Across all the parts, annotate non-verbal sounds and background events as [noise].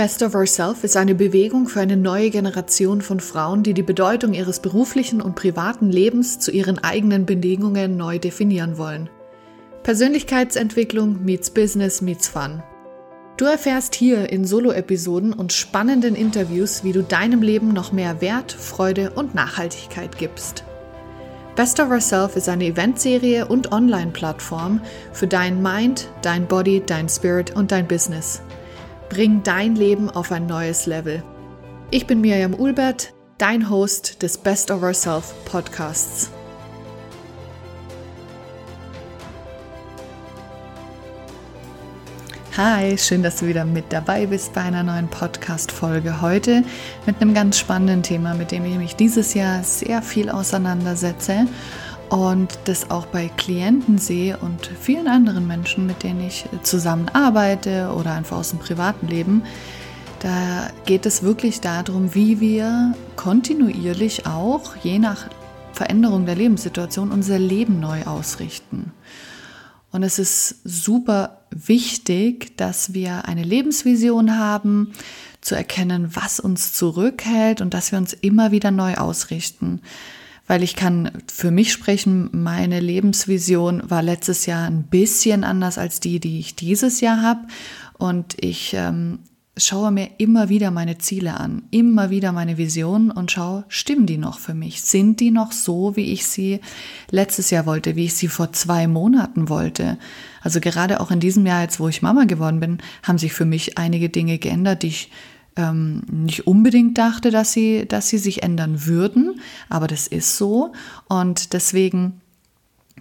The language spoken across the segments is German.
Best of Ourself ist eine Bewegung für eine neue Generation von Frauen, die die Bedeutung ihres beruflichen und privaten Lebens zu ihren eigenen Bedingungen neu definieren wollen. Persönlichkeitsentwicklung meets Business meets Fun. Du erfährst hier in Solo-Episoden und spannenden Interviews, wie du deinem Leben noch mehr Wert, Freude und Nachhaltigkeit gibst. Best of Ourself ist eine Eventserie und Online-Plattform für dein Mind, dein Body, dein Spirit und dein Business. Bring dein Leben auf ein neues Level. Ich bin Miriam Ulbert, dein Host des Best of Ourself Podcasts. Hi, schön, dass du wieder mit dabei bist bei einer neuen Podcast-Folge heute mit einem ganz spannenden Thema, mit dem ich mich dieses Jahr sehr viel auseinandersetze und das auch bei Klienten sehe und vielen anderen Menschen, mit denen ich zusammenarbeite oder einfach aus dem privaten Leben. Da geht es wirklich darum, wie wir kontinuierlich auch, je nach Veränderung der Lebenssituation, unser Leben neu ausrichten. Und es ist super wichtig, dass wir eine Lebensvision haben, zu erkennen, was uns zurückhält und dass wir uns immer wieder neu ausrichten weil ich kann für mich sprechen, meine Lebensvision war letztes Jahr ein bisschen anders als die, die ich dieses Jahr habe. Und ich ähm, schaue mir immer wieder meine Ziele an, immer wieder meine Visionen und schaue, stimmen die noch für mich? Sind die noch so, wie ich sie letztes Jahr wollte, wie ich sie vor zwei Monaten wollte? Also gerade auch in diesem Jahr, jetzt wo ich Mama geworden bin, haben sich für mich einige Dinge geändert, die ich ähm, nicht unbedingt dachte, dass sie, dass sie sich ändern würden, aber das ist so. Und deswegen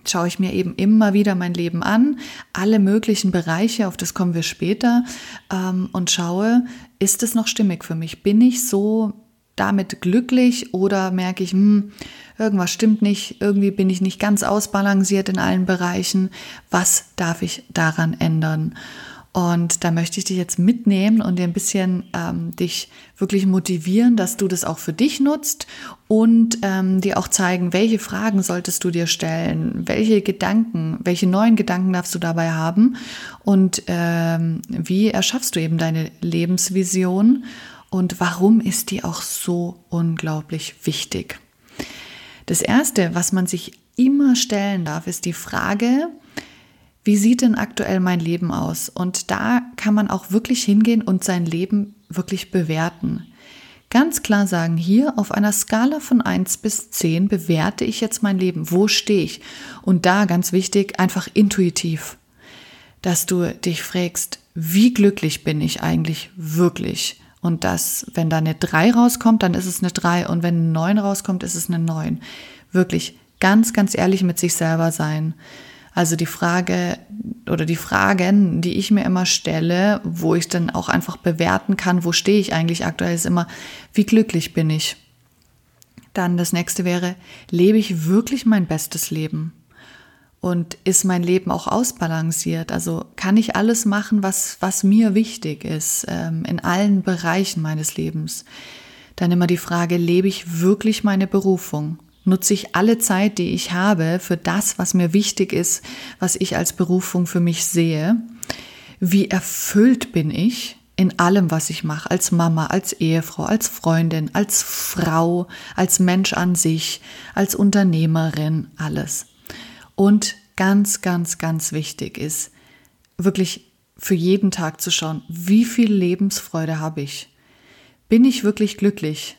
schaue ich mir eben immer wieder mein Leben an, alle möglichen Bereiche, auf das kommen wir später, ähm, und schaue, ist es noch stimmig für mich? Bin ich so damit glücklich oder merke ich, hm, irgendwas stimmt nicht, irgendwie bin ich nicht ganz ausbalanciert in allen Bereichen, was darf ich daran ändern? Und da möchte ich dich jetzt mitnehmen und dir ein bisschen ähm, dich wirklich motivieren, dass du das auch für dich nutzt und ähm, dir auch zeigen, welche Fragen solltest du dir stellen, welche Gedanken, welche neuen Gedanken darfst du dabei haben und ähm, wie erschaffst du eben deine Lebensvision und warum ist die auch so unglaublich wichtig. Das Erste, was man sich immer stellen darf, ist die Frage, wie sieht denn aktuell mein Leben aus? Und da kann man auch wirklich hingehen und sein Leben wirklich bewerten. Ganz klar sagen, hier auf einer Skala von 1 bis 10 bewerte ich jetzt mein Leben. Wo stehe ich? Und da ganz wichtig, einfach intuitiv, dass du dich fragst, wie glücklich bin ich eigentlich wirklich? Und dass, wenn da eine 3 rauskommt, dann ist es eine 3. Und wenn eine 9 rauskommt, ist es eine 9. Wirklich ganz, ganz ehrlich mit sich selber sein. Also die Frage oder die Fragen, die ich mir immer stelle, wo ich dann auch einfach bewerten kann, wo stehe ich eigentlich aktuell, ist immer, wie glücklich bin ich? Dann das nächste wäre, lebe ich wirklich mein bestes Leben? Und ist mein Leben auch ausbalanciert? Also kann ich alles machen, was, was mir wichtig ist, ähm, in allen Bereichen meines Lebens? Dann immer die Frage, lebe ich wirklich meine Berufung? Nutze ich alle Zeit, die ich habe, für das, was mir wichtig ist, was ich als Berufung für mich sehe. Wie erfüllt bin ich in allem, was ich mache, als Mama, als Ehefrau, als Freundin, als Frau, als Mensch an sich, als Unternehmerin, alles. Und ganz, ganz, ganz wichtig ist, wirklich für jeden Tag zu schauen, wie viel Lebensfreude habe ich? Bin ich wirklich glücklich?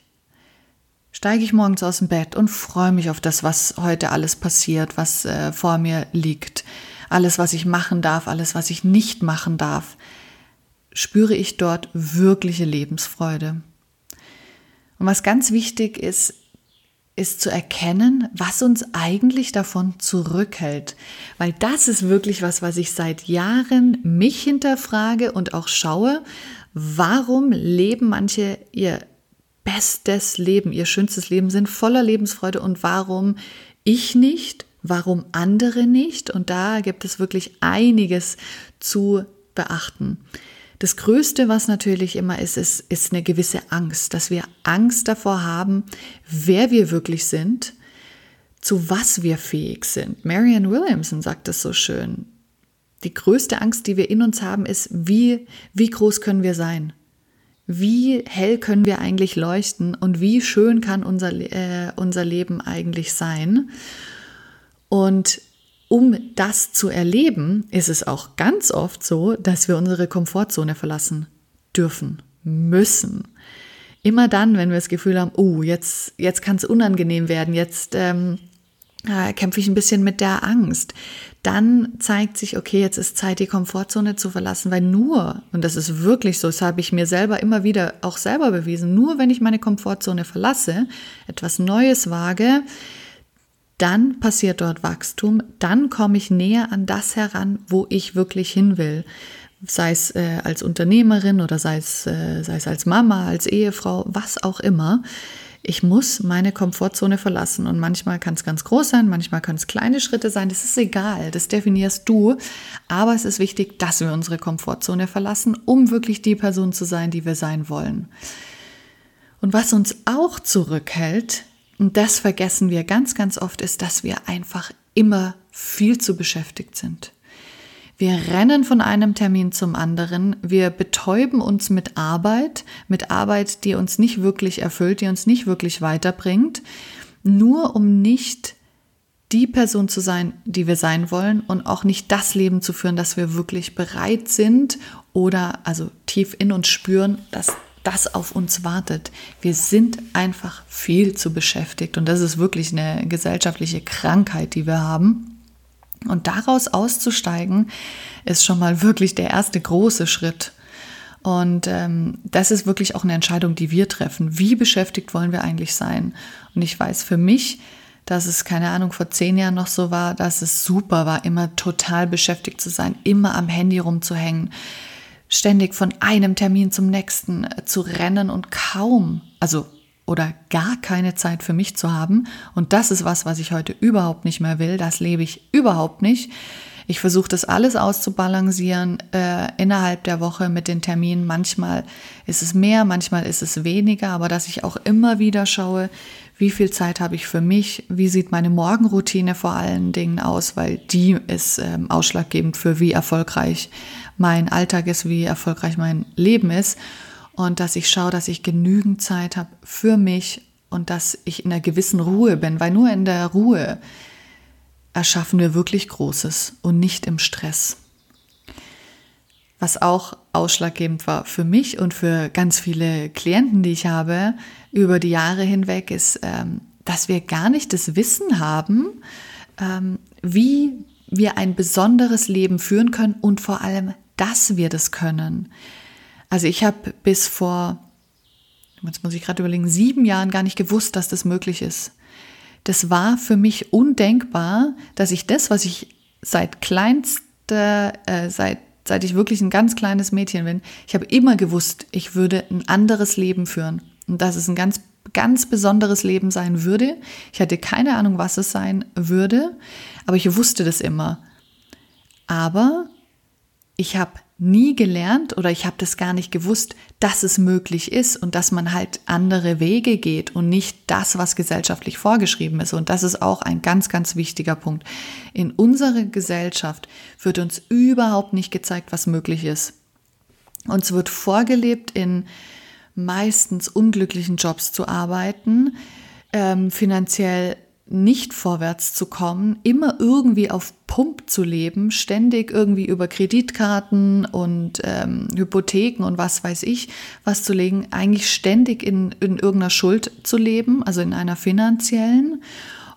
Steige ich morgens aus dem Bett und freue mich auf das, was heute alles passiert, was äh, vor mir liegt, alles, was ich machen darf, alles, was ich nicht machen darf, spüre ich dort wirkliche Lebensfreude. Und was ganz wichtig ist, ist zu erkennen, was uns eigentlich davon zurückhält. Weil das ist wirklich was, was ich seit Jahren mich hinterfrage und auch schaue, warum leben manche ihr bestes Leben, ihr schönstes Leben sind voller Lebensfreude und warum ich nicht, warum andere nicht. Und da gibt es wirklich einiges zu beachten. Das Größte, was natürlich immer ist, ist, ist eine gewisse Angst, dass wir Angst davor haben, wer wir wirklich sind, zu was wir fähig sind. Marianne Williamson sagt das so schön. Die größte Angst, die wir in uns haben, ist, wie, wie groß können wir sein? Wie hell können wir eigentlich leuchten und wie schön kann unser, äh, unser Leben eigentlich sein. Und um das zu erleben, ist es auch ganz oft so, dass wir unsere Komfortzone verlassen dürfen, müssen. Immer dann, wenn wir das Gefühl haben, oh, jetzt, jetzt kann es unangenehm werden, jetzt ähm, äh, kämpfe ich ein bisschen mit der Angst, dann zeigt sich, okay, jetzt ist Zeit, die Komfortzone zu verlassen, weil nur, und das ist wirklich so, das habe ich mir selber immer wieder auch selber bewiesen, nur wenn ich meine Komfortzone verlasse, etwas Neues wage, dann passiert dort Wachstum, dann komme ich näher an das heran, wo ich wirklich hin will. Sei es äh, als Unternehmerin oder sei es, äh, sei es als Mama, als Ehefrau, was auch immer. Ich muss meine Komfortzone verlassen und manchmal kann es ganz groß sein, manchmal können es kleine Schritte sein, das ist egal, das definierst du, aber es ist wichtig, dass wir unsere Komfortzone verlassen, um wirklich die Person zu sein, die wir sein wollen. Und was uns auch zurückhält, und das vergessen wir ganz, ganz oft, ist, dass wir einfach immer viel zu beschäftigt sind. Wir rennen von einem Termin zum anderen. Wir betäuben uns mit Arbeit, mit Arbeit, die uns nicht wirklich erfüllt, die uns nicht wirklich weiterbringt, nur um nicht die Person zu sein, die wir sein wollen und auch nicht das Leben zu führen, das wir wirklich bereit sind oder also tief in uns spüren, dass das auf uns wartet. Wir sind einfach viel zu beschäftigt und das ist wirklich eine gesellschaftliche Krankheit, die wir haben. Und daraus auszusteigen, ist schon mal wirklich der erste große Schritt. Und ähm, das ist wirklich auch eine Entscheidung, die wir treffen. Wie beschäftigt wollen wir eigentlich sein? Und ich weiß für mich, dass es, keine Ahnung, vor zehn Jahren noch so war, dass es super war, immer total beschäftigt zu sein, immer am Handy rumzuhängen, ständig von einem Termin zum nächsten äh, zu rennen und kaum, also oder gar keine Zeit für mich zu haben. Und das ist was, was ich heute überhaupt nicht mehr will. Das lebe ich überhaupt nicht. Ich versuche das alles auszubalancieren äh, innerhalb der Woche mit den Terminen. Manchmal ist es mehr, manchmal ist es weniger, aber dass ich auch immer wieder schaue, wie viel Zeit habe ich für mich, wie sieht meine Morgenroutine vor allen Dingen aus, weil die ist ähm, ausschlaggebend für wie erfolgreich mein Alltag ist, wie erfolgreich mein Leben ist und dass ich schaue, dass ich genügend Zeit habe für mich und dass ich in einer gewissen Ruhe bin, weil nur in der Ruhe erschaffen wir wirklich Großes und nicht im Stress. Was auch ausschlaggebend war für mich und für ganz viele Klienten, die ich habe über die Jahre hinweg, ist, ähm, dass wir gar nicht das Wissen haben, ähm, wie wir ein besonderes Leben führen können und vor allem, dass wir das können. Also ich habe bis vor, jetzt muss ich gerade überlegen, sieben Jahren gar nicht gewusst, dass das möglich ist. Das war für mich undenkbar, dass ich das, was ich seit kleinster, äh, seit seit ich wirklich ein ganz kleines Mädchen bin, ich habe immer gewusst, ich würde ein anderes Leben führen und dass es ein ganz ganz besonderes Leben sein würde. Ich hatte keine Ahnung, was es sein würde, aber ich wusste das immer. Aber ich habe nie gelernt oder ich habe das gar nicht gewusst, dass es möglich ist und dass man halt andere Wege geht und nicht das, was gesellschaftlich vorgeschrieben ist. Und das ist auch ein ganz, ganz wichtiger Punkt. In unserer Gesellschaft wird uns überhaupt nicht gezeigt, was möglich ist. Uns wird vorgelebt, in meistens unglücklichen Jobs zu arbeiten, ähm, finanziell nicht vorwärts zu kommen, immer irgendwie auf Pump zu leben, ständig irgendwie über Kreditkarten und ähm, Hypotheken und was weiß ich was zu legen, eigentlich ständig in, in irgendeiner Schuld zu leben, also in einer finanziellen.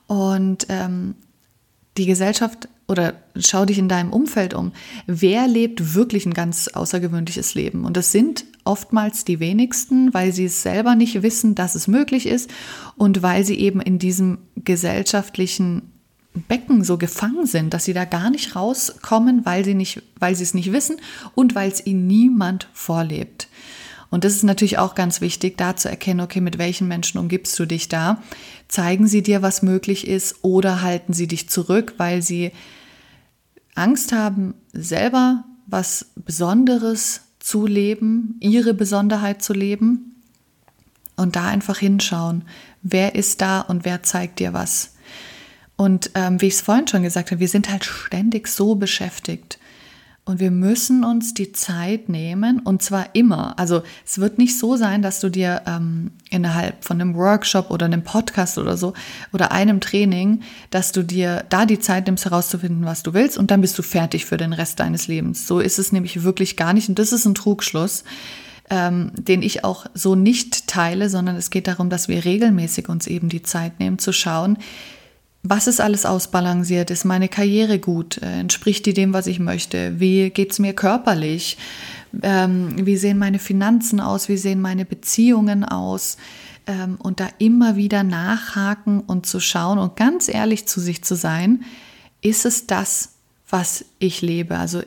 Und ähm, die Gesellschaft oder schau dich in deinem Umfeld um. Wer lebt wirklich ein ganz außergewöhnliches Leben? Und das sind oftmals die wenigsten, weil sie es selber nicht wissen, dass es möglich ist und weil sie eben in diesem gesellschaftlichen Becken so gefangen sind, dass sie da gar nicht rauskommen, weil sie nicht, weil sie es nicht wissen und weil es ihnen niemand vorlebt. Und das ist natürlich auch ganz wichtig, da zu erkennen, okay, mit welchen Menschen umgibst du dich da? Zeigen sie dir, was möglich ist oder halten sie dich zurück, weil sie Angst haben, selber was Besonderes zu leben, ihre Besonderheit zu leben? Und da einfach hinschauen, wer ist da und wer zeigt dir was. Und ähm, wie ich es vorhin schon gesagt habe, wir sind halt ständig so beschäftigt. Und wir müssen uns die Zeit nehmen und zwar immer. Also es wird nicht so sein, dass du dir ähm, innerhalb von einem Workshop oder einem Podcast oder so oder einem Training, dass du dir da die Zeit nimmst herauszufinden, was du willst und dann bist du fertig für den Rest deines Lebens. So ist es nämlich wirklich gar nicht und das ist ein Trugschluss, ähm, den ich auch so nicht teile, sondern es geht darum, dass wir regelmäßig uns eben die Zeit nehmen zu schauen, was ist alles ausbalanciert? Ist meine Karriere gut? Äh, entspricht die dem, was ich möchte? Wie geht es mir körperlich? Ähm, wie sehen meine Finanzen aus? Wie sehen meine Beziehungen aus? Ähm, und da immer wieder nachhaken und zu schauen und ganz ehrlich zu sich zu sein, ist es das, was ich lebe? Also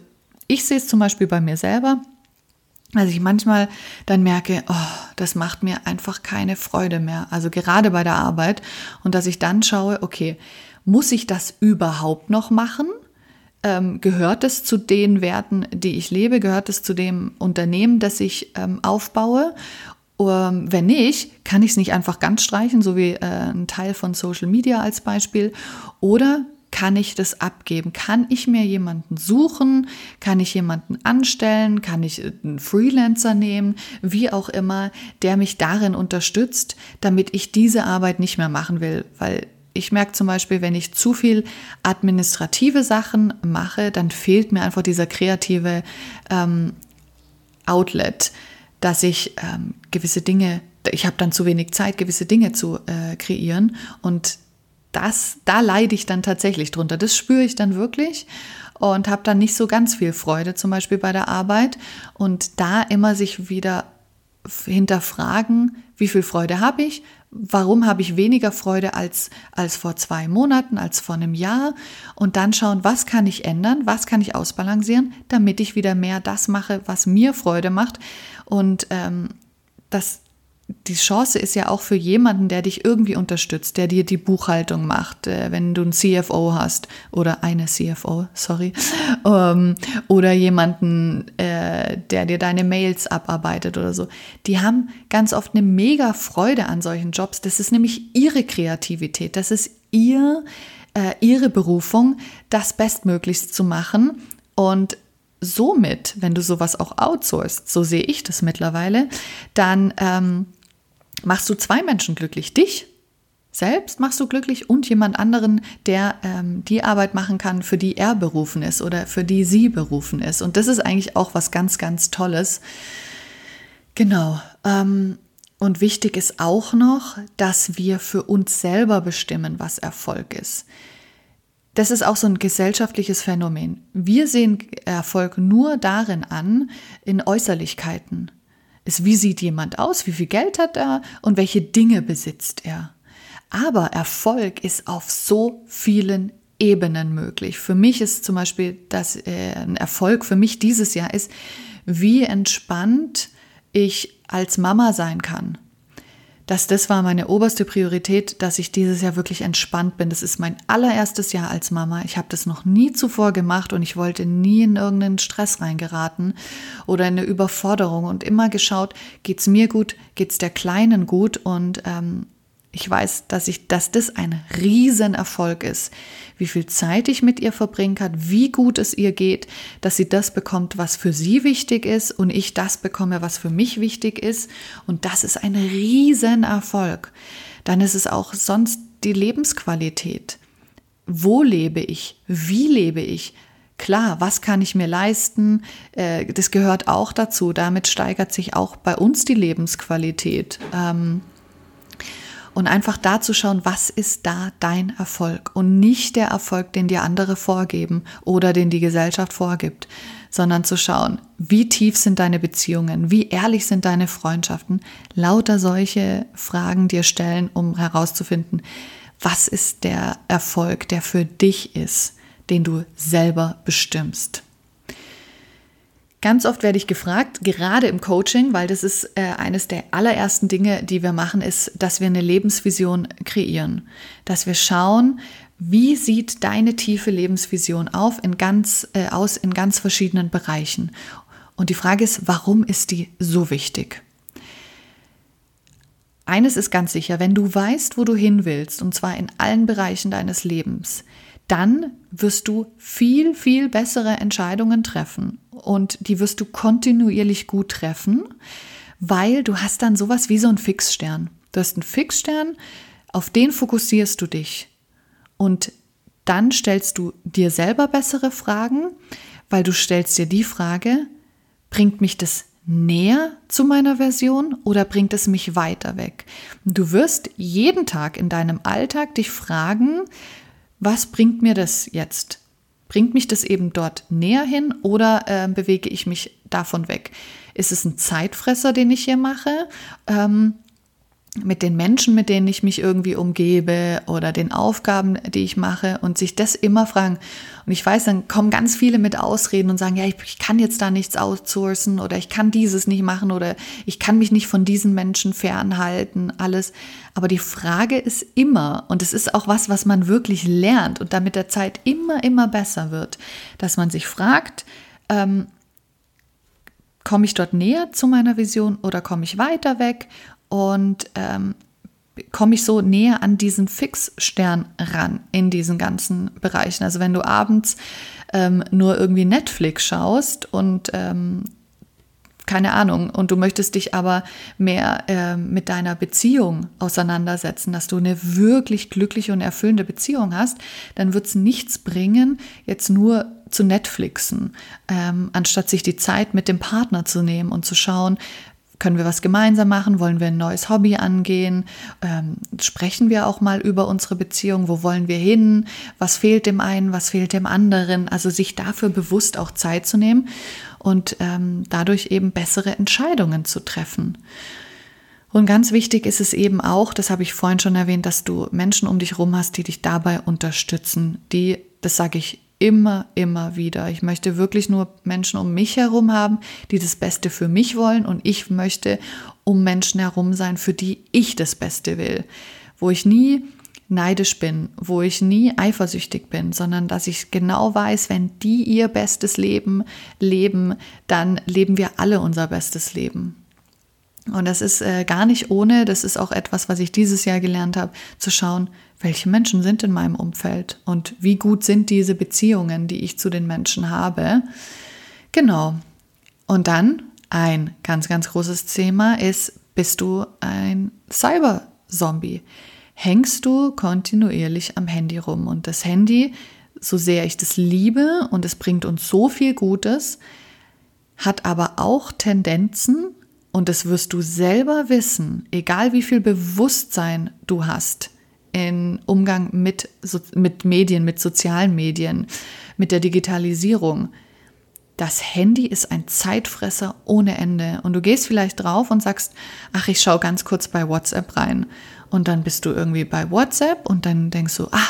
ich sehe es zum Beispiel bei mir selber. Also ich manchmal dann merke, oh, das macht mir einfach keine Freude mehr. Also gerade bei der Arbeit. Und dass ich dann schaue, okay, muss ich das überhaupt noch machen? Ähm, gehört es zu den Werten, die ich lebe? Gehört es zu dem Unternehmen, das ich ähm, aufbaue? Um, wenn nicht, kann ich es nicht einfach ganz streichen, so wie äh, ein Teil von Social Media als Beispiel. Oder kann ich das abgeben? Kann ich mir jemanden suchen? Kann ich jemanden anstellen? Kann ich einen Freelancer nehmen? Wie auch immer, der mich darin unterstützt, damit ich diese Arbeit nicht mehr machen will, weil ich merke zum Beispiel, wenn ich zu viel administrative Sachen mache, dann fehlt mir einfach dieser kreative ähm, Outlet, dass ich ähm, gewisse Dinge, ich habe dann zu wenig Zeit, gewisse Dinge zu äh, kreieren und das, da leide ich dann tatsächlich drunter. Das spüre ich dann wirklich und habe dann nicht so ganz viel Freude, zum Beispiel bei der Arbeit. Und da immer sich wieder hinterfragen, wie viel Freude habe ich, warum habe ich weniger Freude als, als vor zwei Monaten, als vor einem Jahr und dann schauen, was kann ich ändern, was kann ich ausbalancieren, damit ich wieder mehr das mache, was mir Freude macht. Und ähm, das die Chance ist ja auch für jemanden, der dich irgendwie unterstützt, der dir die Buchhaltung macht, äh, wenn du einen CFO hast oder eine CFO, sorry, [laughs] ähm, oder jemanden, äh, der dir deine Mails abarbeitet oder so. Die haben ganz oft eine mega Freude an solchen Jobs. Das ist nämlich ihre Kreativität, das ist ihr, äh, ihre Berufung, das bestmöglichst zu machen und somit, wenn du sowas auch outsourcest, so sehe ich das mittlerweile, dann ähm, machst du zwei Menschen glücklich. Dich selbst machst du glücklich und jemand anderen, der ähm, die Arbeit machen kann, für die er berufen ist oder für die sie berufen ist. Und das ist eigentlich auch was ganz, ganz Tolles. Genau. Ähm, und wichtig ist auch noch, dass wir für uns selber bestimmen, was Erfolg ist. Das ist auch so ein gesellschaftliches Phänomen. Wir sehen Erfolg nur darin an, in Äußerlichkeiten ist, wie sieht jemand aus, wie viel Geld hat er und welche Dinge besitzt er. Aber Erfolg ist auf so vielen Ebenen möglich. Für mich ist zum Beispiel das äh, ein Erfolg für mich dieses Jahr ist, wie entspannt ich als Mama sein kann dass das war meine oberste Priorität, dass ich dieses Jahr wirklich entspannt bin. Das ist mein allererstes Jahr als Mama. Ich habe das noch nie zuvor gemacht und ich wollte nie in irgendeinen Stress reingeraten oder in eine Überforderung und immer geschaut, geht's mir gut, geht's der Kleinen gut und ähm, ich weiß, dass ich, dass das ein Riesenerfolg ist. Wie viel Zeit ich mit ihr verbringen kann, wie gut es ihr geht, dass sie das bekommt, was für sie wichtig ist und ich das bekomme, was für mich wichtig ist. Und das ist ein Riesenerfolg. Dann ist es auch sonst die Lebensqualität. Wo lebe ich? Wie lebe ich? Klar, was kann ich mir leisten? Äh, das gehört auch dazu. Damit steigert sich auch bei uns die Lebensqualität. Und einfach da zu schauen, was ist da dein Erfolg? Und nicht der Erfolg, den dir andere vorgeben oder den die Gesellschaft vorgibt, sondern zu schauen, wie tief sind deine Beziehungen, wie ehrlich sind deine Freundschaften, lauter solche Fragen dir stellen, um herauszufinden, was ist der Erfolg, der für dich ist, den du selber bestimmst. Ganz oft werde ich gefragt, gerade im Coaching, weil das ist äh, eines der allerersten Dinge, die wir machen, ist, dass wir eine Lebensvision kreieren. Dass wir schauen, wie sieht deine tiefe Lebensvision auf in ganz, äh, aus in ganz verschiedenen Bereichen. Und die Frage ist, warum ist die so wichtig? Eines ist ganz sicher, wenn du weißt, wo du hin willst, und zwar in allen Bereichen deines Lebens, dann wirst du viel, viel bessere Entscheidungen treffen und die wirst du kontinuierlich gut treffen, weil du hast dann sowas wie so einen Fixstern. Du hast einen Fixstern, auf den fokussierst du dich und dann stellst du dir selber bessere Fragen, weil du stellst dir die Frage, bringt mich das näher zu meiner Version oder bringt es mich weiter weg? Du wirst jeden Tag in deinem Alltag dich fragen, was bringt mir das jetzt? Bringt mich das eben dort näher hin oder äh, bewege ich mich davon weg? Ist es ein Zeitfresser, den ich hier mache? Ähm, mit den Menschen, mit denen ich mich irgendwie umgebe oder den Aufgaben, die ich mache und sich das immer fragen. Und ich weiß, dann kommen ganz viele mit Ausreden und sagen, ja, ich, ich, kann jetzt da nichts outsourcen oder ich kann dieses nicht machen oder ich kann mich nicht von diesen Menschen fernhalten, alles. Aber die Frage ist immer, und es ist auch was, was man wirklich lernt und damit der Zeit immer, immer besser wird, dass man sich fragt, ähm, komme ich dort näher zu meiner Vision oder komme ich weiter weg? Und ähm, komme ich so näher an diesen Fixstern ran in diesen ganzen Bereichen. Also wenn du abends ähm, nur irgendwie Netflix schaust und ähm, keine Ahnung, und du möchtest dich aber mehr äh, mit deiner Beziehung auseinandersetzen, dass du eine wirklich glückliche und erfüllende Beziehung hast, dann wird es nichts bringen, jetzt nur zu Netflixen, ähm, anstatt sich die Zeit mit dem Partner zu nehmen und zu schauen, können wir was gemeinsam machen? Wollen wir ein neues Hobby angehen? Ähm, sprechen wir auch mal über unsere Beziehung? Wo wollen wir hin? Was fehlt dem einen? Was fehlt dem anderen? Also sich dafür bewusst auch Zeit zu nehmen und ähm, dadurch eben bessere Entscheidungen zu treffen. Und ganz wichtig ist es eben auch, das habe ich vorhin schon erwähnt, dass du Menschen um dich herum hast, die dich dabei unterstützen, die, das sage ich immer, immer wieder. Ich möchte wirklich nur Menschen um mich herum haben, die das Beste für mich wollen und ich möchte um Menschen herum sein, für die ich das Beste will. Wo ich nie neidisch bin, wo ich nie eifersüchtig bin, sondern dass ich genau weiß, wenn die ihr bestes Leben leben, dann leben wir alle unser bestes Leben. Und das ist äh, gar nicht ohne, das ist auch etwas, was ich dieses Jahr gelernt habe, zu schauen, welche Menschen sind in meinem Umfeld und wie gut sind diese Beziehungen, die ich zu den Menschen habe. Genau. Und dann ein ganz, ganz großes Thema ist, bist du ein Cyber-Zombie? Hängst du kontinuierlich am Handy rum? Und das Handy, so sehr ich das liebe und es bringt uns so viel Gutes, hat aber auch Tendenzen, und das wirst du selber wissen, egal wie viel Bewusstsein du hast, in Umgang mit, mit Medien, mit sozialen Medien, mit der Digitalisierung. Das Handy ist ein Zeitfresser ohne Ende. Und du gehst vielleicht drauf und sagst, ach, ich schaue ganz kurz bei WhatsApp rein. Und dann bist du irgendwie bei WhatsApp und dann denkst du, ah,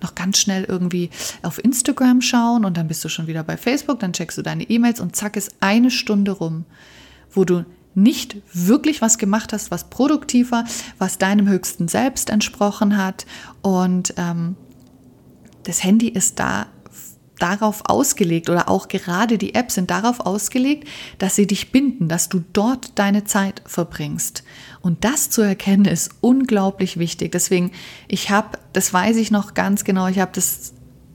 noch ganz schnell irgendwie auf Instagram schauen und dann bist du schon wieder bei Facebook, dann checkst du deine E-Mails und zack ist eine Stunde rum, wo du nicht wirklich was gemacht hast, was produktiver, was deinem höchsten Selbst entsprochen hat. Und ähm, das Handy ist da darauf ausgelegt oder auch gerade die Apps sind darauf ausgelegt, dass sie dich binden, dass du dort deine Zeit verbringst. Und das zu erkennen ist unglaublich wichtig. Deswegen, ich habe, das weiß ich noch ganz genau, ich habe das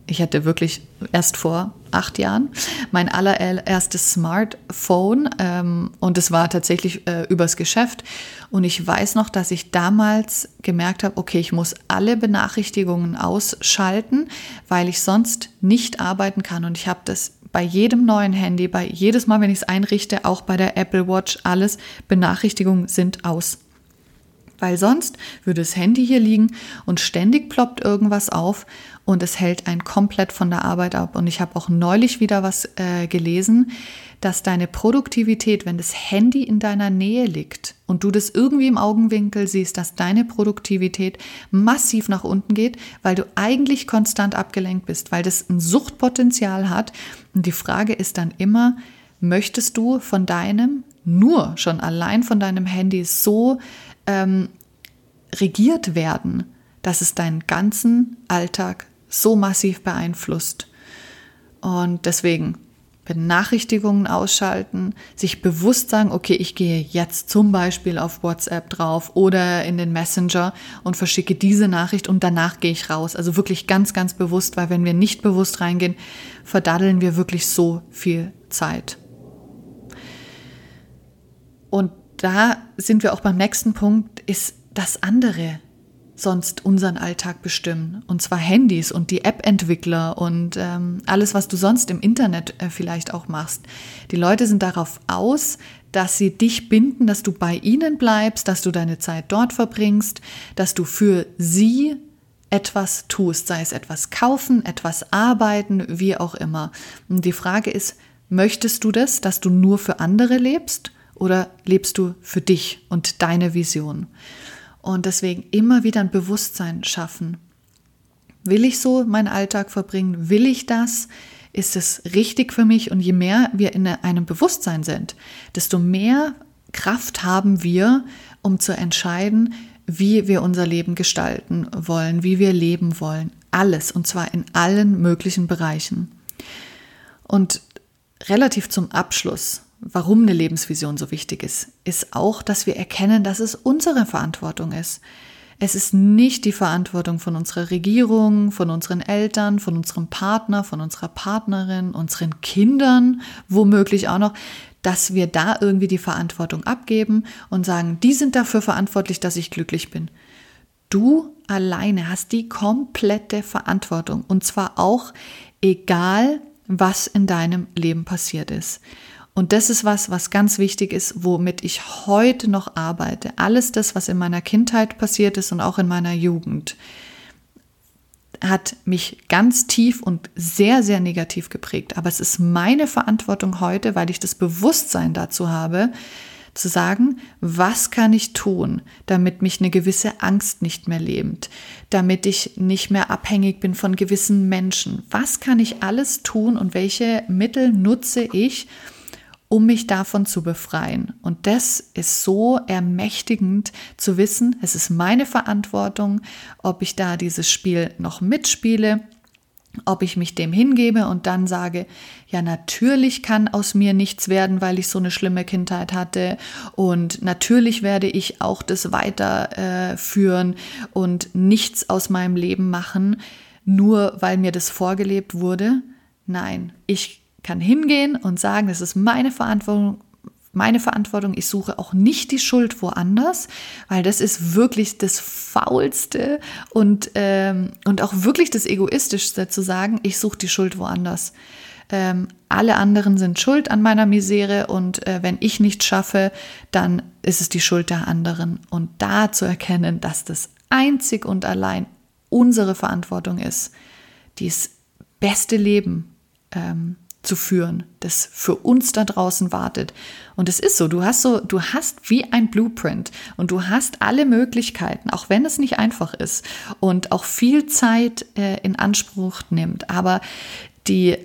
ich hatte wirklich erst vor acht Jahren mein allererstes Smartphone ähm, und es war tatsächlich äh, übers Geschäft. Und ich weiß noch, dass ich damals gemerkt habe, okay, ich muss alle Benachrichtigungen ausschalten, weil ich sonst nicht arbeiten kann. Und ich habe das bei jedem neuen Handy, bei jedes Mal, wenn ich es einrichte, auch bei der Apple Watch, alles Benachrichtigungen sind aus weil sonst würde das Handy hier liegen und ständig ploppt irgendwas auf und es hält einen komplett von der Arbeit ab. Und ich habe auch neulich wieder was äh, gelesen, dass deine Produktivität, wenn das Handy in deiner Nähe liegt und du das irgendwie im Augenwinkel siehst, dass deine Produktivität massiv nach unten geht, weil du eigentlich konstant abgelenkt bist, weil das ein Suchtpotenzial hat. Und die Frage ist dann immer, möchtest du von deinem, nur schon allein von deinem Handy so ähm, regiert werden, dass es deinen ganzen Alltag so massiv beeinflusst. Und deswegen Benachrichtigungen ausschalten, sich bewusst sagen, okay, ich gehe jetzt zum Beispiel auf WhatsApp drauf oder in den Messenger und verschicke diese Nachricht und danach gehe ich raus. Also wirklich ganz, ganz bewusst, weil wenn wir nicht bewusst reingehen, verdaddeln wir wirklich so viel Zeit. Und da sind wir auch beim nächsten Punkt, ist das andere sonst unseren Alltag bestimmen. Und zwar Handys und die App-Entwickler und ähm, alles, was du sonst im Internet äh, vielleicht auch machst. Die Leute sind darauf aus, dass sie dich binden, dass du bei ihnen bleibst, dass du deine Zeit dort verbringst, dass du für sie etwas tust, sei es etwas kaufen, etwas arbeiten, wie auch immer. Und die Frage ist, möchtest du das, dass du nur für andere lebst oder lebst du für dich und deine Vision? Und deswegen immer wieder ein Bewusstsein schaffen. Will ich so meinen Alltag verbringen? Will ich das? Ist es richtig für mich? Und je mehr wir in einem Bewusstsein sind, desto mehr Kraft haben wir, um zu entscheiden, wie wir unser Leben gestalten wollen, wie wir leben wollen. Alles, und zwar in allen möglichen Bereichen. Und relativ zum Abschluss warum eine Lebensvision so wichtig ist, ist auch, dass wir erkennen, dass es unsere Verantwortung ist. Es ist nicht die Verantwortung von unserer Regierung, von unseren Eltern, von unserem Partner, von unserer Partnerin, unseren Kindern, womöglich auch noch, dass wir da irgendwie die Verantwortung abgeben und sagen, die sind dafür verantwortlich, dass ich glücklich bin. Du alleine hast die komplette Verantwortung und zwar auch egal, was in deinem Leben passiert ist. Und das ist was, was ganz wichtig ist, womit ich heute noch arbeite. Alles das, was in meiner Kindheit passiert ist und auch in meiner Jugend, hat mich ganz tief und sehr, sehr negativ geprägt. Aber es ist meine Verantwortung heute, weil ich das Bewusstsein dazu habe, zu sagen, was kann ich tun, damit mich eine gewisse Angst nicht mehr lebt, damit ich nicht mehr abhängig bin von gewissen Menschen. Was kann ich alles tun und welche Mittel nutze ich, um mich davon zu befreien. Und das ist so ermächtigend zu wissen, es ist meine Verantwortung, ob ich da dieses Spiel noch mitspiele, ob ich mich dem hingebe und dann sage, ja, natürlich kann aus mir nichts werden, weil ich so eine schlimme Kindheit hatte und natürlich werde ich auch das weiterführen äh, und nichts aus meinem Leben machen, nur weil mir das vorgelebt wurde. Nein, ich kann hingehen und sagen, es ist meine Verantwortung, meine Verantwortung, ich suche auch nicht die Schuld woanders, weil das ist wirklich das Faulste und, ähm, und auch wirklich das Egoistischste zu sagen, ich suche die Schuld woanders. Ähm, alle anderen sind schuld an meiner Misere und äh, wenn ich nicht schaffe, dann ist es die Schuld der anderen. Und da zu erkennen, dass das einzig und allein unsere Verantwortung ist, dieses beste Leben ähm, zu führen, das für uns da draußen wartet. Und es ist so, du hast so, du hast wie ein Blueprint und du hast alle Möglichkeiten, auch wenn es nicht einfach ist und auch viel Zeit äh, in Anspruch nimmt. Aber die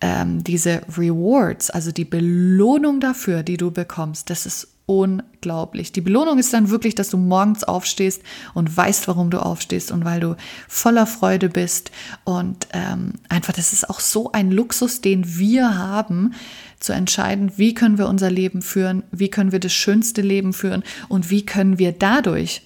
ähm, diese Rewards, also die Belohnung dafür, die du bekommst, das ist unglaublich. Die Belohnung ist dann wirklich, dass du morgens aufstehst und weißt, warum du aufstehst und weil du voller Freude bist. Und ähm, einfach, das ist auch so ein Luxus, den wir haben, zu entscheiden, wie können wir unser Leben führen, wie können wir das schönste Leben führen und wie können wir dadurch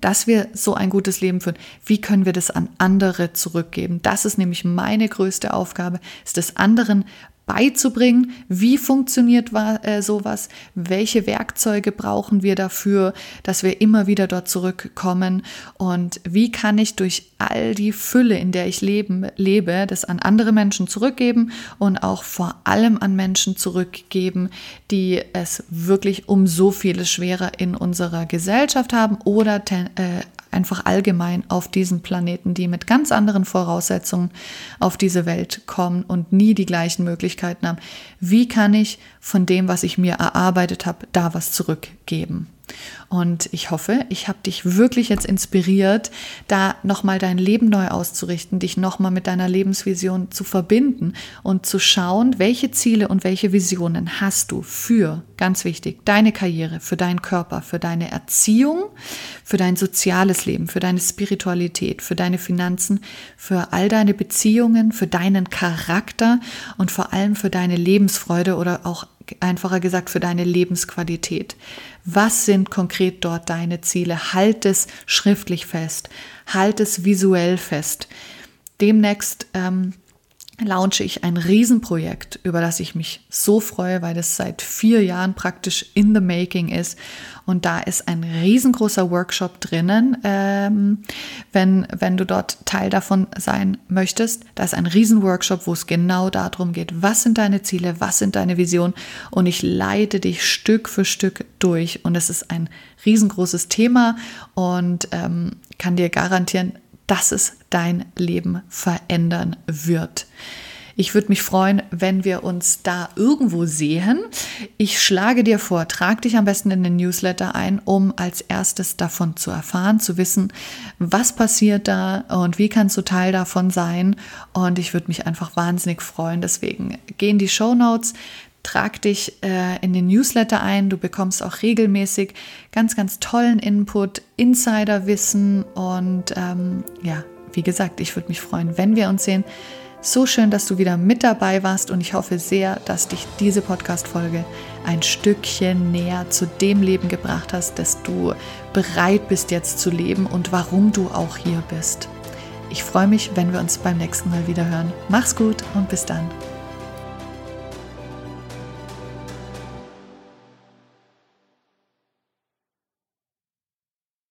dass wir so ein gutes Leben führen. Wie können wir das an andere zurückgeben? Das ist nämlich meine größte Aufgabe, ist es anderen beizubringen, wie funktioniert äh, sowas, welche Werkzeuge brauchen wir dafür, dass wir immer wieder dort zurückkommen und wie kann ich durch all die Fülle, in der ich leben, lebe, das an andere Menschen zurückgeben und auch vor allem an Menschen zurückgeben, die es wirklich um so vieles schwerer in unserer Gesellschaft haben oder äh, einfach allgemein auf diesem Planeten, die mit ganz anderen Voraussetzungen auf diese Welt kommen und nie die gleichen Möglichkeiten haben. Wie kann ich von dem, was ich mir erarbeitet habe, da was zurückgeben? Und ich hoffe, ich habe dich wirklich jetzt inspiriert, da nochmal dein Leben neu auszurichten, dich nochmal mit deiner Lebensvision zu verbinden und zu schauen, welche Ziele und welche Visionen hast du für, ganz wichtig, deine Karriere, für deinen Körper, für deine Erziehung, für dein soziales Leben, für deine Spiritualität, für deine Finanzen, für all deine Beziehungen, für deinen Charakter und vor allem für deine Lebensfreude oder auch einfacher gesagt für deine Lebensqualität. Was sind konkret dort deine Ziele? Halt es schriftlich fest, halt es visuell fest. Demnächst ähm, launche ich ein Riesenprojekt, über das ich mich so freue, weil das seit vier Jahren praktisch in the making ist. Und da ist ein riesengroßer Workshop drinnen, ähm, wenn, wenn du dort Teil davon sein möchtest. Da ist ein Riesenworkshop, wo es genau darum geht, was sind deine Ziele, was sind deine Visionen. Und ich leite dich Stück für Stück durch. Und es ist ein riesengroßes Thema und ähm, kann dir garantieren, dass es dein Leben verändern wird. Ich würde mich freuen, wenn wir uns da irgendwo sehen. Ich schlage dir vor, trag dich am besten in den Newsletter ein, um als erstes davon zu erfahren, zu wissen, was passiert da und wie kannst du Teil davon sein. Und ich würde mich einfach wahnsinnig freuen. Deswegen geh in die Show Notes, trag dich äh, in den Newsletter ein. Du bekommst auch regelmäßig ganz, ganz tollen Input, Insiderwissen und ähm, ja, wie gesagt, ich würde mich freuen, wenn wir uns sehen. So schön, dass du wieder mit dabei warst und ich hoffe sehr, dass dich diese Podcast-Folge ein Stückchen näher zu dem Leben gebracht hast, dass du bereit bist jetzt zu leben und warum du auch hier bist. Ich freue mich, wenn wir uns beim nächsten Mal wieder hören. Mach's gut und bis dann.